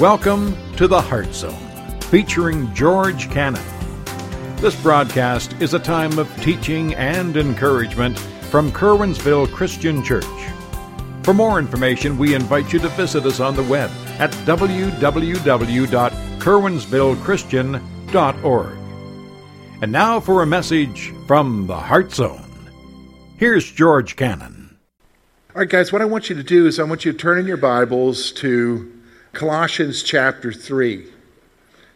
Welcome to the Heart Zone, featuring George Cannon. This broadcast is a time of teaching and encouragement from Curwensville Christian Church. For more information, we invite you to visit us on the web at www.curwensvillechristian.org. And now for a message from the Heart Zone. Here's George Cannon. All right, guys, what I want you to do is I want you to turn in your Bibles to Colossians chapter 3.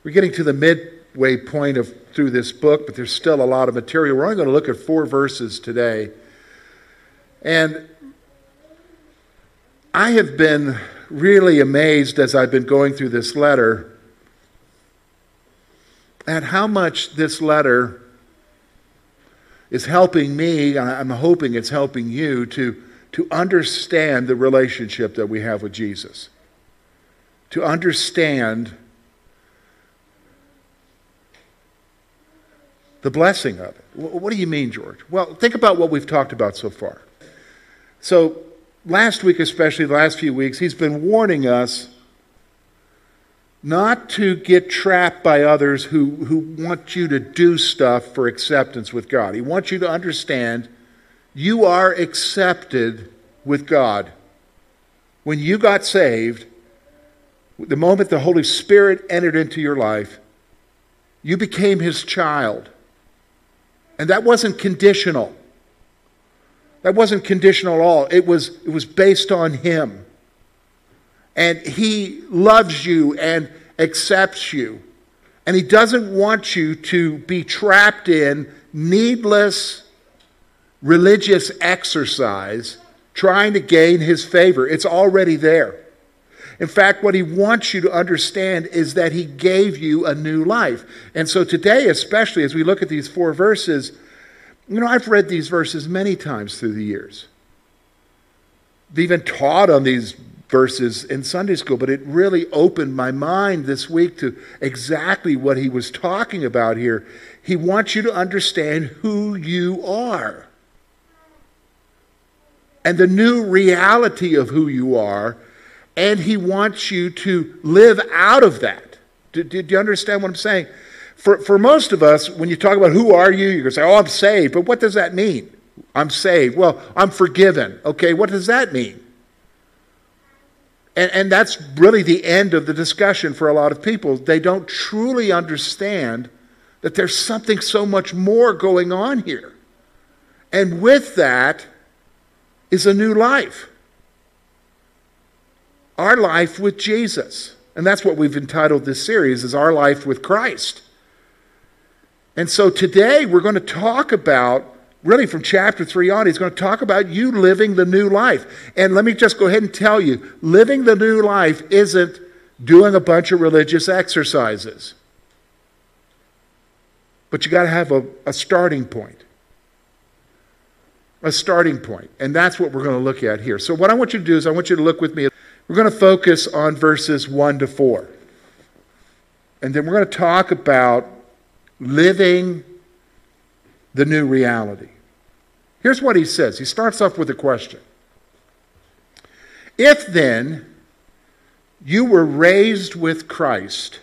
We're getting to the midway point of through this book, but there's still a lot of material. We're only going to look at four verses today. And I have been really amazed as I've been going through this letter at how much this letter is helping me, I'm hoping it's helping you to, to understand the relationship that we have with Jesus to understand the blessing of it. What do you mean, George? Well, think about what we've talked about so far. So, last week, especially the last few weeks, he's been warning us not to get trapped by others who, who want you to do stuff for acceptance with God. He wants you to understand you are accepted with God. When you got saved, the moment the Holy Spirit entered into your life, you became his child. And that wasn't conditional. That wasn't conditional at all. It was, it was based on him. And he loves you and accepts you. And he doesn't want you to be trapped in needless religious exercise trying to gain his favor. It's already there. In fact, what he wants you to understand is that he gave you a new life. And so today, especially as we look at these four verses, you know, I've read these verses many times through the years. I've even taught on these verses in Sunday school, but it really opened my mind this week to exactly what he was talking about here. He wants you to understand who you are. And the new reality of who you are and he wants you to live out of that. Do, do, do, you understand what I'm saying? For, for most of us, when you talk about who are you, you're going to say, oh, I'm saved. But what does that mean? I'm saved. Well, I'm forgiven. Okay, what does that mean? And, and that's really the end of the discussion for a lot of people. They don't truly understand that there's something so much more going on here. And with that is a new life our life with Jesus. And that's what we've entitled this series is our life with Christ. And so today we're going to talk about really from chapter 3 on he's going to talk about you living the new life. And let me just go ahead and tell you, living the new life isn't doing a bunch of religious exercises. But you got to have a, a starting point a starting point. And that's what we're going to look at here. So, what I want you to do is, I want you to look with me we're going to focus on verses 1 to 4. And then we're going to talk about living the new reality. Here's what he says he starts off with a question If then you were raised with Christ,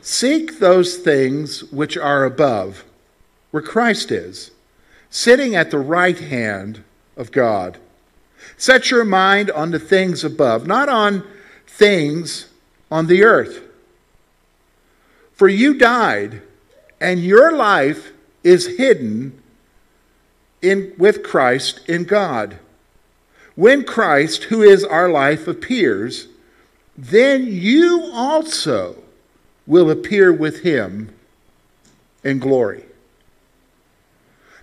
seek those things which are above, where Christ is, sitting at the right hand of God. Set your mind on the things above, not on things on the earth. For you died, and your life is hidden in, with Christ in God. When Christ, who is our life, appears, then you also will appear with him in glory.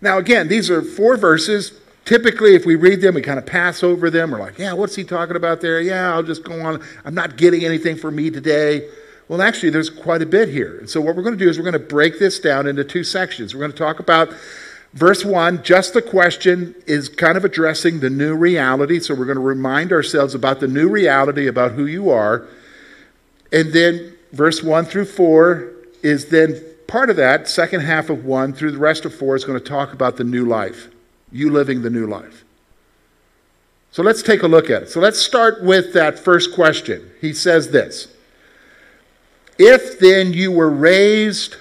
Now, again, these are four verses Typically, if we read them, we kind of pass over them. We're like, yeah, what's he talking about there? Yeah, I'll just go on. I'm not getting anything for me today. Well, actually, there's quite a bit here. And so, what we're going to do is we're going to break this down into two sections. We're going to talk about verse 1, just the question is kind of addressing the new reality. So, we're going to remind ourselves about the new reality about who you are. And then, verse 1 through 4 is then part of that, second half of 1 through the rest of 4 is going to talk about the new life you living the new life. So let's take a look at it. So let's start with that first question. He says this If then you were raised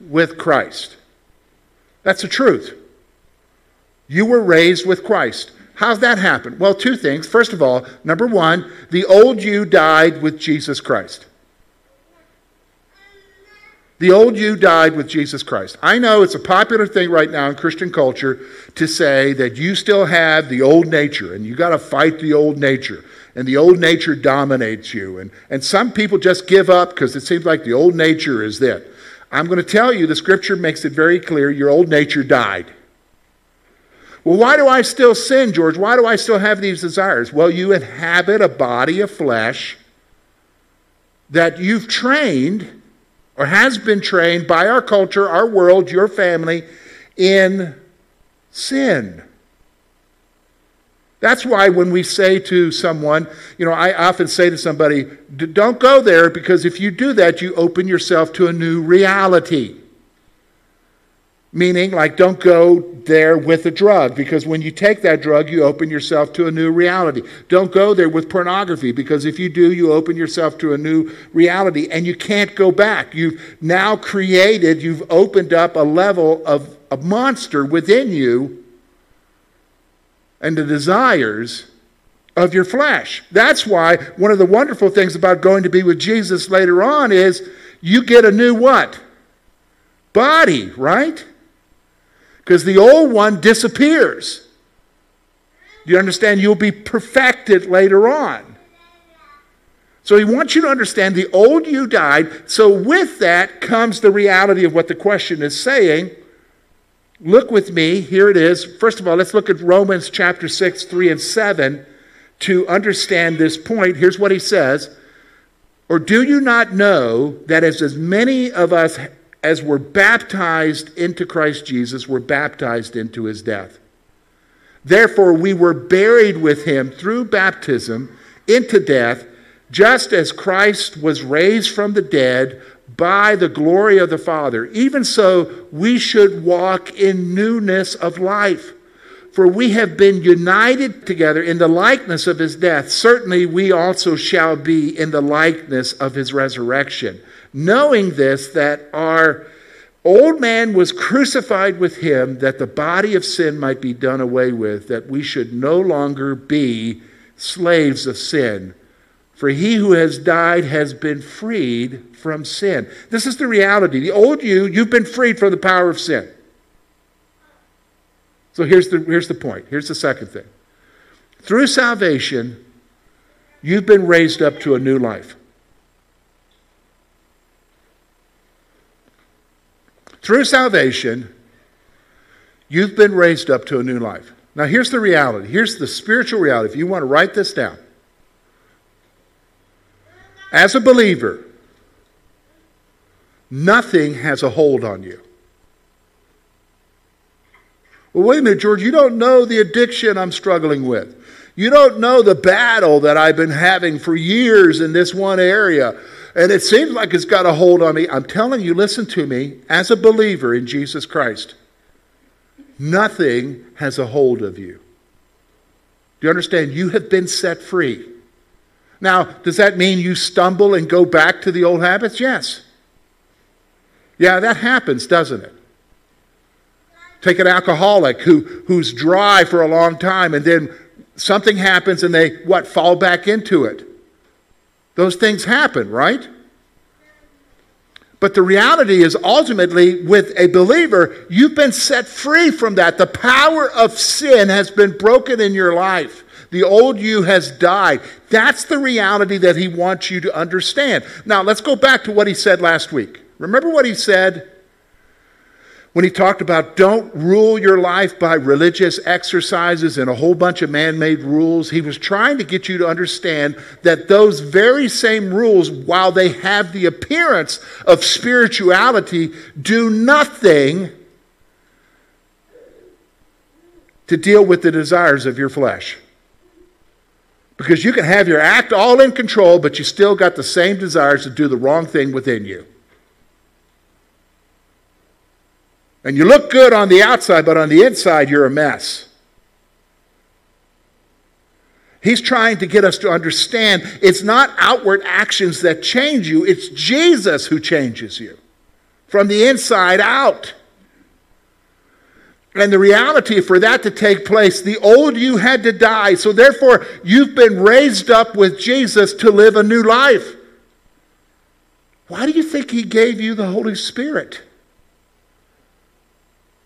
with Christ. That's the truth. You were raised with Christ. How's that happen? Well, two things. First of all, number one, the old you died with Jesus Christ. The old you died with Jesus Christ. I know it's a popular thing right now in Christian culture to say that you still have the old nature and you got to fight the old nature and the old nature dominates you. And, and some people just give up because it seems like the old nature is it. I'm going to tell you the scripture makes it very clear your old nature died. Well, why do I still sin, George? Why do I still have these desires? Well, you inhabit a body of flesh that you've trained or has been trained by our culture, our world, your family in sin. That's why when we say to someone, you know, I often say to somebody, don't go there because if you do that, you open yourself to a new reality. Meaning, like, don't go there with a drug because when you take that drug, you open yourself to a new reality. Don't go there with pornography because if you do, you open yourself to a new reality and you can't go back. You've now created, you've opened up a level of a monster within you and the desires of your flesh. That's why one of the wonderful things about going to be with Jesus later on is you get a new what? Body, right? Because the old one disappears. Do you understand? You'll be perfected later on. So he wants you to understand the old you died. So with that comes the reality of what the question is saying. Look with me. Here it is. First of all, let's look at Romans chapter 6, 3 and 7 to understand this point. Here's what he says. Or do you not know that as, as many of us as were baptized into Christ Jesus, were baptized into his death. Therefore, we were buried with him through baptism into death, just as Christ was raised from the dead by the glory of the Father. Even so, we should walk in newness of life. For we have been united together in the likeness of his death. Certainly, we also shall be in the likeness of his resurrection knowing this, that our old man was crucified with him, that the body of sin might be done away with, that we should no longer be slaves of sin. For he who has died has been freed from sin. This is the reality. The old you, you've been freed from the power of sin. So here's the, here's the point. Here's the second thing. Through salvation, you've been raised up to a new life. Through salvation, you've been raised up to a new life. Now, here's the reality. Here's the spiritual reality. If you want to write this down, as a believer, nothing has a hold on you. Well, wait a minute, George, you don't know the addiction I'm struggling with. You don't know the battle that I've been having for years in this one area. And it seems like it's got a hold on me. I'm telling you, listen to me, as a believer in Jesus Christ, nothing has a hold of you. Do you understand? You have been set free. Now, does that mean you stumble and go back to the old habits? Yes. Yeah, that happens, doesn't it? Take an alcoholic who, who's dry for a long time and then something happens and they, what, fall back into it. Those things happen, right? But the reality is ultimately, with a believer, you've been set free from that. The power of sin has been broken in your life. The old you has died. That's the reality that he wants you to understand. Now, let's go back to what he said last week. Remember what he said when he talked about don't rule your life by religious exercises and a whole bunch of man made rules, he was trying to get you to understand that those very same rules, while they have the appearance of spirituality, do nothing to deal with the desires of your flesh. Because you can have your act all in control, but you still got the same desires to do the wrong thing within you. And you look good on the outside, but on the inside, you're a mess. He's trying to get us to understand it's not outward actions that change you, it's Jesus who changes you from the inside out. And the reality for that to take place, the old you had to die. So therefore, you've been raised up with Jesus to live a new life. Why do you think he gave you the Holy Spirit?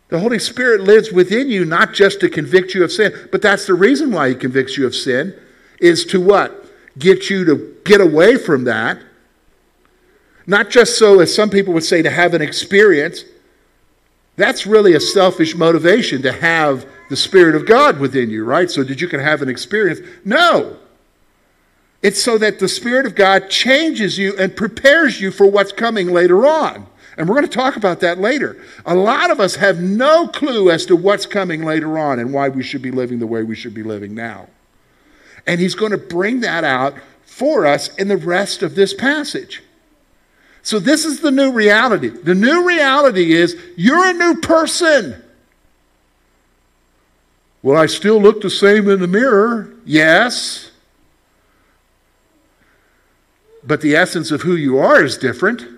The Holy Spirit lives within you not just to convict you of sin, but that's the reason why He convicts you of sin, is to what? Get you to get away from that. Not just so, as some people would say, to have an experience. That's really a selfish motivation to have the Spirit of God within you, right? So that you can have an experience. No. It's so that the Spirit of God changes you and prepares you for what's coming later on. And we're going to talk about that later. A lot of us have no clue as to what's coming later on and why we should be living the way we should be living now. And he's going to bring that out for us in the rest of this passage. So, this is the new reality. The new reality is you're a new person. Will I still look the same in the mirror? Yes. But the essence of who you are is different.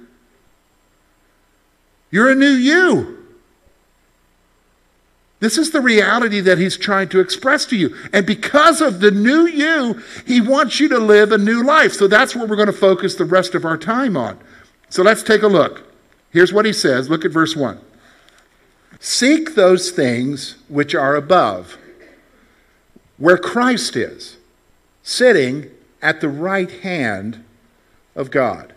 You're a new you. This is the reality that he's trying to express to you. And because of the new you, he wants you to live a new life. So that's what we're going to focus the rest of our time on. So let's take a look. Here's what he says. Look at verse 1. Seek those things which are above, where Christ is, sitting at the right hand of God.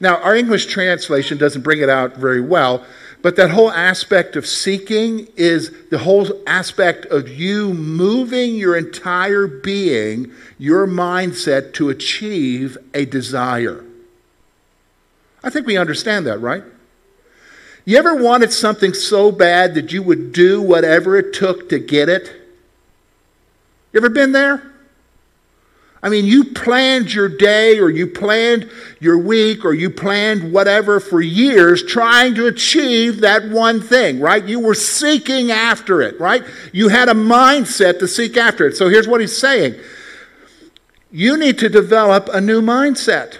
Now, our English translation doesn't bring it out very well, but that whole aspect of seeking is the whole aspect of you moving your entire being, your mindset to achieve a desire. I think we understand that, right? You ever wanted something so bad that you would do whatever it took to get it? You ever been there? I mean, you planned your day or you planned your week or you planned whatever for years trying to achieve that one thing, right? You were seeking after it, right? You had a mindset to seek after it. So here's what he's saying you need to develop a new mindset.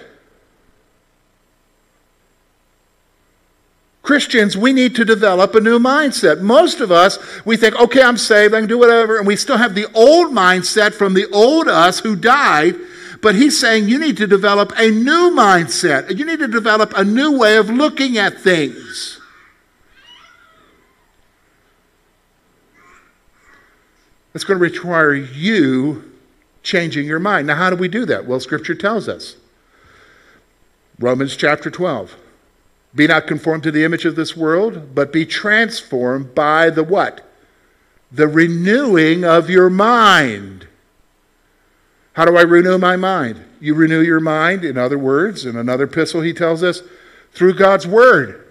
Christians, we need to develop a new mindset. Most of us, we think, okay, I'm saved, I can do whatever, and we still have the old mindset from the old us who died. But he's saying you need to develop a new mindset. You need to develop a new way of looking at things. It's going to require you changing your mind. Now, how do we do that? Well, Scripture tells us. Romans chapter 12. Be not conformed to the image of this world, but be transformed by the what? The renewing of your mind. How do I renew my mind? You renew your mind, in other words, in another epistle, he tells us, through God's word,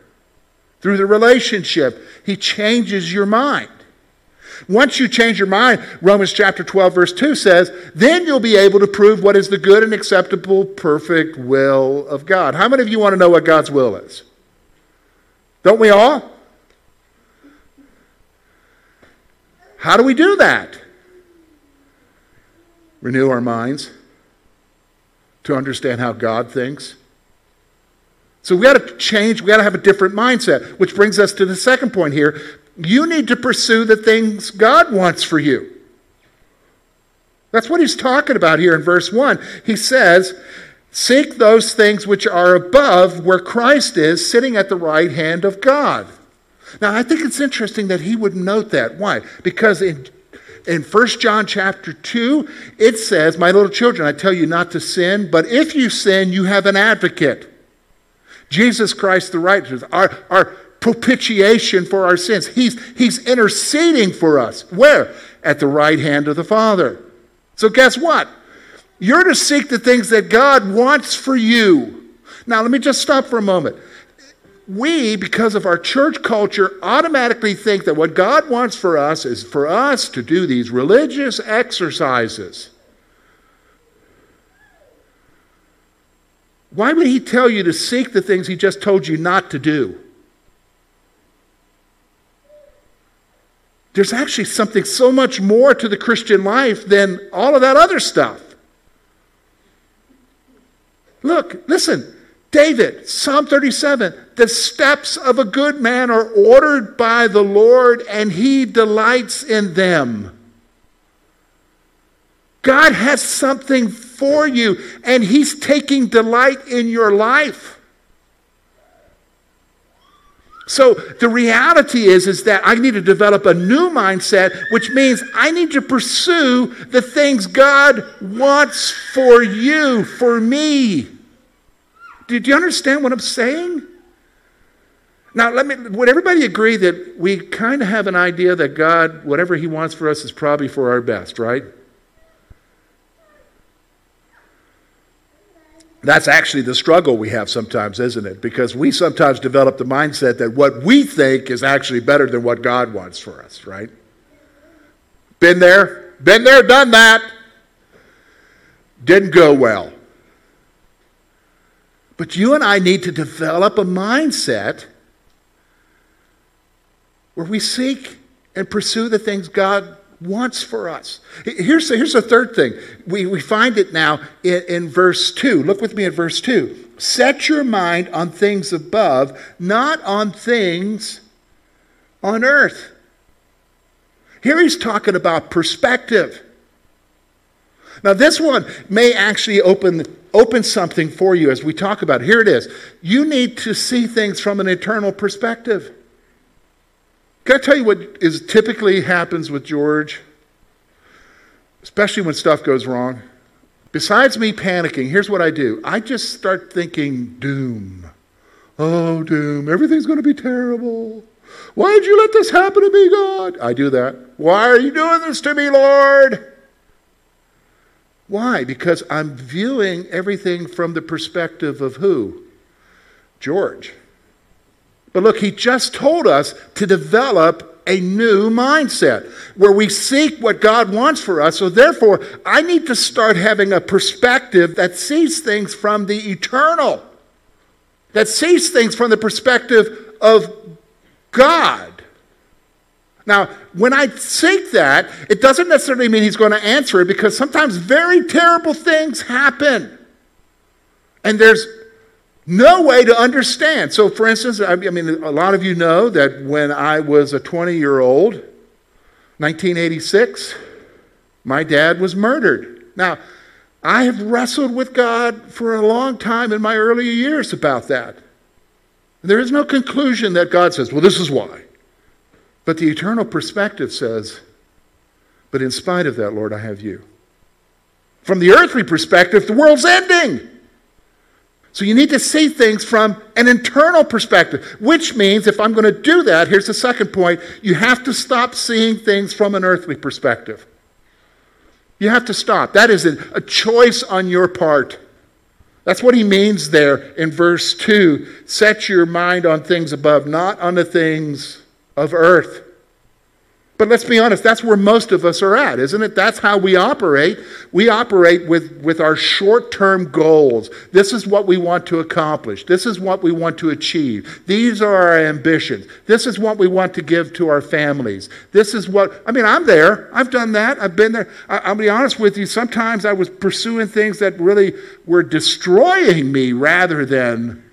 through the relationship. He changes your mind. Once you change your mind, Romans chapter 12, verse 2 says, then you'll be able to prove what is the good and acceptable, perfect will of God. How many of you want to know what God's will is? Don't we all? How do we do that? Renew our minds to understand how God thinks. So we got to change, we got to have a different mindset, which brings us to the second point here. You need to pursue the things God wants for you. That's what he's talking about here in verse 1. He says, Seek those things which are above, where Christ is, sitting at the right hand of God. Now, I think it's interesting that he would note that. Why? Because in in 1 John chapter 2, it says, My little children, I tell you not to sin, but if you sin, you have an advocate. Jesus Christ the righteous, our, our propitiation for our sins. He's, he's interceding for us. Where? At the right hand of the Father. So, guess what? You're to seek the things that God wants for you. Now, let me just stop for a moment. We, because of our church culture, automatically think that what God wants for us is for us to do these religious exercises. Why would He tell you to seek the things He just told you not to do? there's actually something so much more to the Christian life than all of that other stuff. Look, listen, David, Psalm 37, the steps of a good man are ordered by the Lord, and he delights in them. God has something for you, and he's taking delight in your life. So the reality is, is that I need to develop a new mindset, which means I need to pursue the things God wants for you, for me. Do, you understand what I'm saying? Now, let me, would everybody agree that we kind of have an idea that God, whatever He wants for us, is probably for our best, right? That's actually the struggle we have sometimes, isn't it? Because we sometimes develop the mindset that what we think is actually better than what God wants for us, right? Been there, been there, done that. Didn't go well. But you and I need to develop a mindset where we seek and pursue the things God wants for us. Here's, here's a third thing. We, we find it now in, in verse 2. Look with me at verse 2. Set your mind on things above, not on things on earth. Here he's talking about perspective. Now, this one may actually open, open something for you as we talk about it. Here it is. You need to see things from an eternal perspective. Can I tell you what is typically happens with George? Especially when stuff goes wrong. Besides me panicking, here's what I do I just start thinking doom. Oh, doom. Everything's going to be terrible. Why did you let this happen to me, God? I do that. Why are you doing this to me, Lord? Why? Because I'm viewing everything from the perspective of who? George. But look, he just told us to develop a new mindset where we seek what God wants for us. So, therefore, I need to start having a perspective that sees things from the eternal, that sees things from the perspective of God. Now, when I seek that, it doesn't necessarily mean he's going to answer it because sometimes very terrible things happen. And there's no way to understand. So, for instance, I mean, a lot of you know that when I was a 20 year old, 1986, my dad was murdered. Now, I have wrestled with God for a long time in my earlier years about that. There is no conclusion that God says, well, this is why. But the eternal perspective says, But in spite of that, Lord, I have you. From the earthly perspective, the world's ending. So you need to see things from an internal perspective, which means if I'm going to do that, here's the second point you have to stop seeing things from an earthly perspective. You have to stop. That is a, choice on your part. That's what he means there in verse 2. Set your mind on things above, not on the things of earth. But let's be honest, that's where most of us are at, isn't it? That's how we operate. We operate with, with our short term goals. This is what we want to accomplish. This is what we want to achieve. These are our ambitions. This is what we want to give to our families. This is what, I mean, I'm there. I've done that. I've been there. I, will be honest with you. Sometimes I was pursuing things that really were destroying me rather than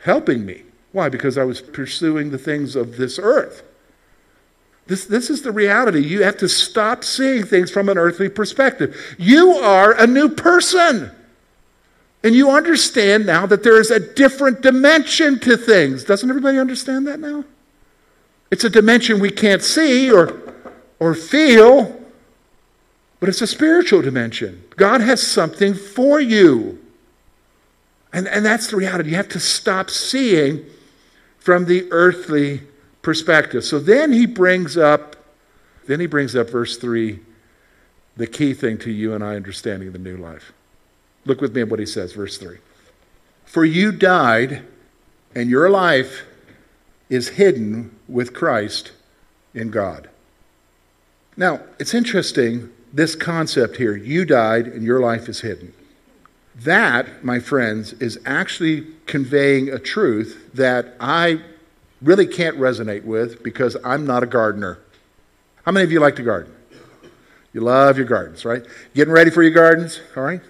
helping me. Why? Because I was pursuing the things of this earth. This, this is the reality. You have to stop seeing things from an earthly perspective. You are a new person. And you understand now that there is a different dimension to things. Doesn't everybody understand that now? It's a dimension we can't see or, or feel, but it's a spiritual dimension. God has something for you. And, and that's the reality. You have to stop seeing from the earthly perspective. So then he brings up, then he brings up verse 3, the key thing to you and I understanding the new life. Look with me at what he says, verse 3. For you died, and your life is hidden with Christ in God. Now, it's interesting, this concept here you died, and your life is hidden. That, my friends, is actually conveying a truth that I really can't resonate with because I'm not a gardener. How many of you like to garden? You love your gardens, right? Getting ready for your gardens, all right?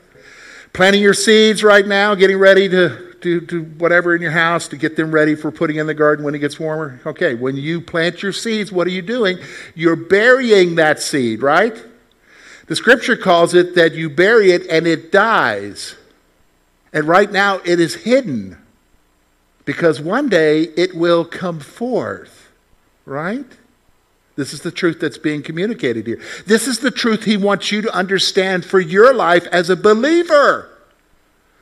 Planting your seeds right now, getting ready to do, do whatever in your house to get them ready for putting in the garden when it gets warmer. Okay, when you plant your seeds, what are you doing? You're burying that seed, right? The scripture calls it that you bury it and it dies. And right now it is hidden because one day it will come forth, right? This is the truth that's being communicated here. This is the truth he wants you to understand for your life as a believer.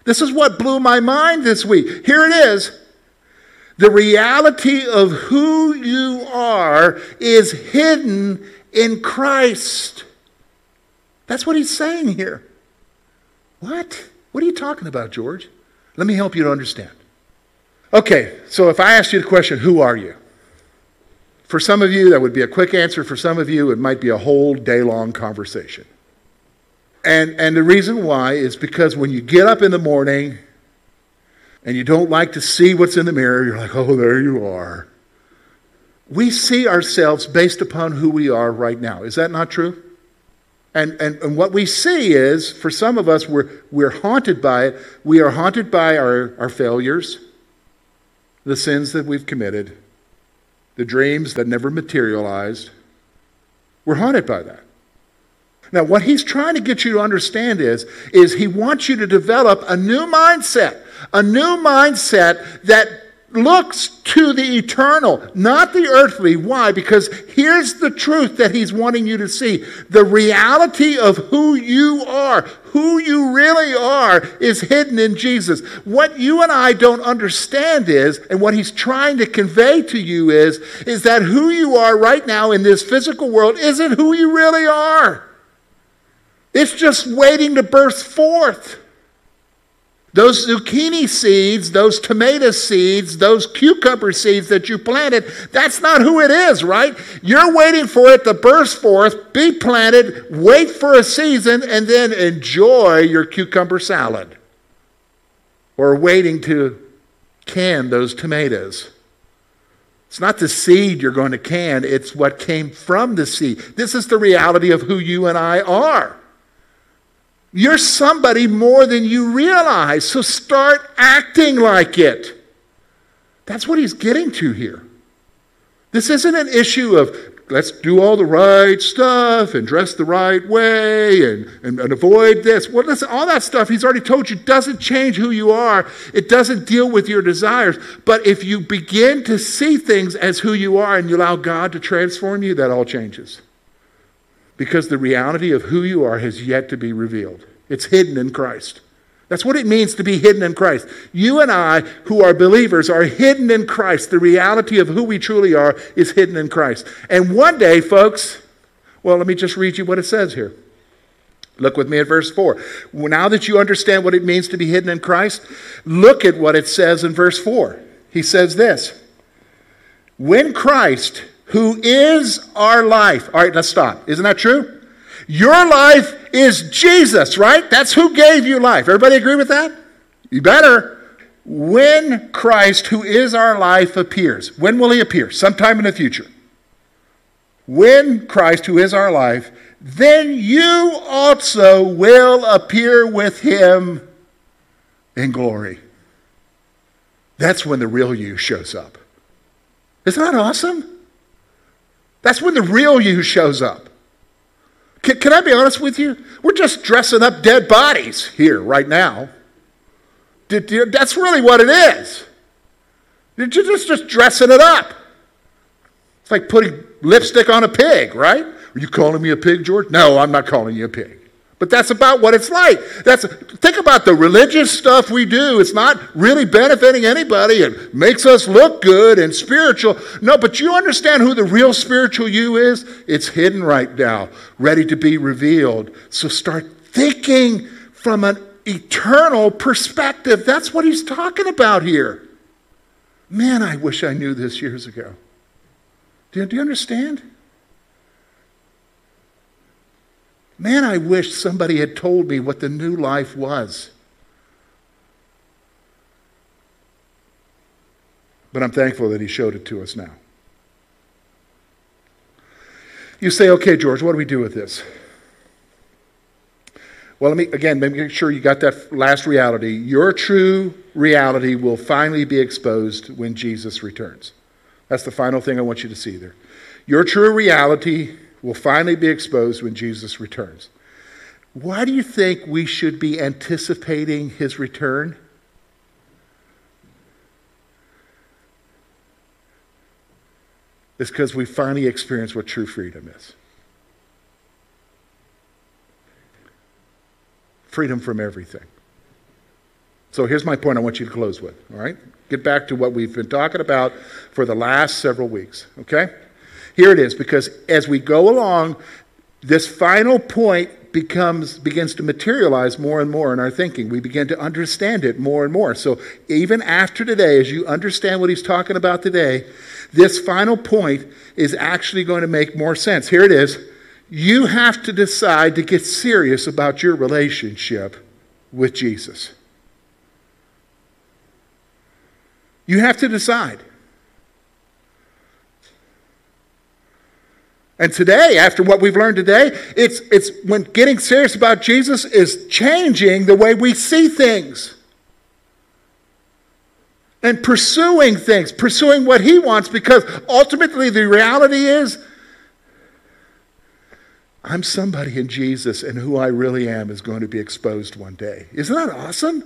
This is what blew my mind this week. Here it is. The reality of who you are is hidden in Christ. That's what he's saying here. What? What are you talking about, George? Let me help you to understand. Okay, so if I asked you the question, who are you? For some of you, that would be a quick answer. For some of you, it might be a whole day long conversation. And, and the reason why is because when you get up in the morning and you don't like to see what's in the mirror, you're like, oh, there you are. We see ourselves based upon who we are right now. Is that not true? And, and, and what we see is, for some of us, we're, we're haunted by it. We are haunted by our, our failures, the sins that we've committed, the dreams that never materialized. We're haunted by that. Now, what he's trying to get you to understand is, is he wants you to develop a new mindset, a new mindset that looks to the eternal, not the earthly. Why? Because here's the truth that he's wanting you to see. The reality of who you are, who you really are, is hidden in Jesus. What you and I don't understand is, and what he's trying to convey to you is, is that who you are right now in this physical world isn't who you really are. It's just waiting to burst forth. Those zucchini seeds, those tomato seeds, those cucumber seeds that you planted, that's not who it is, right? You're waiting for it to burst forth, be planted, wait for a season, and then enjoy your cucumber salad. Or waiting to can those tomatoes. It's not the seed you're going to can, it's what came from the seed. This is the reality of who you and I are. You're somebody more than you realize. So start acting like it. That's what he's getting to here. This isn't an issue of let's do all the right stuff and dress the right way and, and, and avoid this. Well, listen, all that stuff he's already told you doesn't change who you are. It doesn't deal with your desires. But if you begin to see things as who you are and you allow God to transform you, that all changes because the reality of who you are has yet to be revealed. It's hidden in Christ. That's what it means to be hidden in Christ. You and I, who are believers, are hidden in Christ. The reality of who we truly are is hidden in Christ. And one day, folks, well, let me just read you what it says here. Look with me at verse 4. Now that you understand what it means to be hidden in Christ, look at what it says in verse 4. He says this When Christ, who is our life. All right, let's stop. Isn't that true? Your life is Jesus, right? That's who gave you life. Everybody agree with that? You better. When Christ, who is our life, appears, when will he appear? Sometime in the future. When Christ, who is our life, then you also will appear with him in glory. That's when the real you shows up. Isn't that awesome? That's when the real you shows up. Can, can I be honest with you? We're just dressing up dead bodies here right now. That's really what it is. You're just, just dressing it up. It's like putting lipstick on a pig, right? Are you calling me a pig, George? No, I'm not calling you a pig. But that's about what it's like. That's think about the religious stuff we do. It's not really benefiting anybody It makes us look good and spiritual. No, but you understand who the real spiritual you is? It's hidden right now, ready to be revealed. So start thinking from an eternal perspective. That's what he's talking about here. Man, I wish I knew this years ago. Do do you understand? Man, I wish somebody had told me what the new life was. But I'm thankful that he showed it to us now. You say, okay, George, what do we do with this? Well, let me again make sure you got that last reality. Your true reality will finally be exposed when Jesus returns. That's the final thing I want you to see there. Your true reality will finally be exposed when Jesus returns. Why do you think we should be anticipating his return? It's because we finally experience what true freedom is. freedom from everything. So here's my point I want you to close with, all right? Get back to what we've been talking about for the last several weeks, okay? Here it is, because as we go along, this final point becomes begins to materialize more and more in our thinking. We begin to understand it more and more. So even after today, as you understand what he's talking about today, this final point is actually going to make more sense. Here it is. You have to decide to get serious about your relationship with Jesus. You have to decide. And today, after what we've learned today, it's, it's when getting serious about Jesus is changing the way we see things and pursuing things, pursuing what He wants, because ultimately the reality is I'm somebody in Jesus, and who I really am is going to be exposed one day. Isn't that awesome?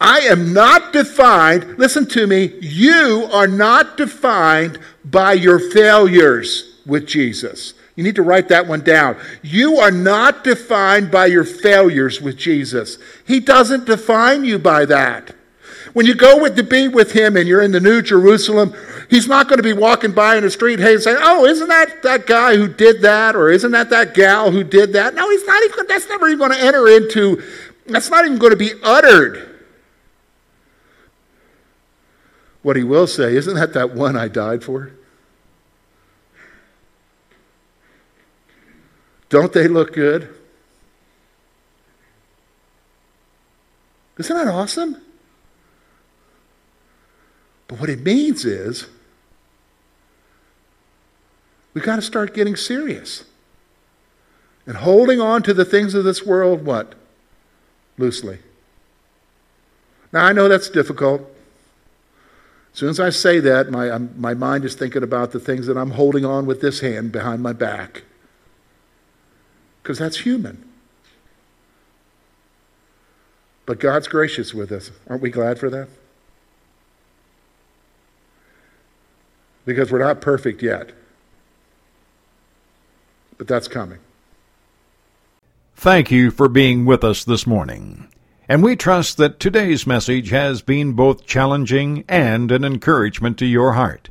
I am not defined, listen to me, you are not defined by your failures with Jesus. You need to write that one down. You are not defined by your failures with Jesus. He doesn't define you by that. When you go with, to be with Him and you're in the New Jerusalem, He's not going to be walking by in the street, hey, saying, "Oh, isn't that that guy who did that, or isn't that that gal who did that?" No, he's not even. That's never even going to enter into. That's not even going to be uttered. What he will say, isn't that that one I died for? Don't they look good? Isn't that awesome? But what it means is we've got to start getting serious. And holding on to the things of this world, what? Loosely. Now, I know that's difficult. As soon as I say that, my, um, my mind is thinking about the things that I'm holding on with this hand behind my back. Because that's human. But God's gracious with us. Aren't we glad for that? Because we're not perfect yet but that's coming. Thank you for being with us this morning. And we trust that today's message has been both challenging and an encouragement to your heart.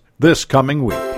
this coming week.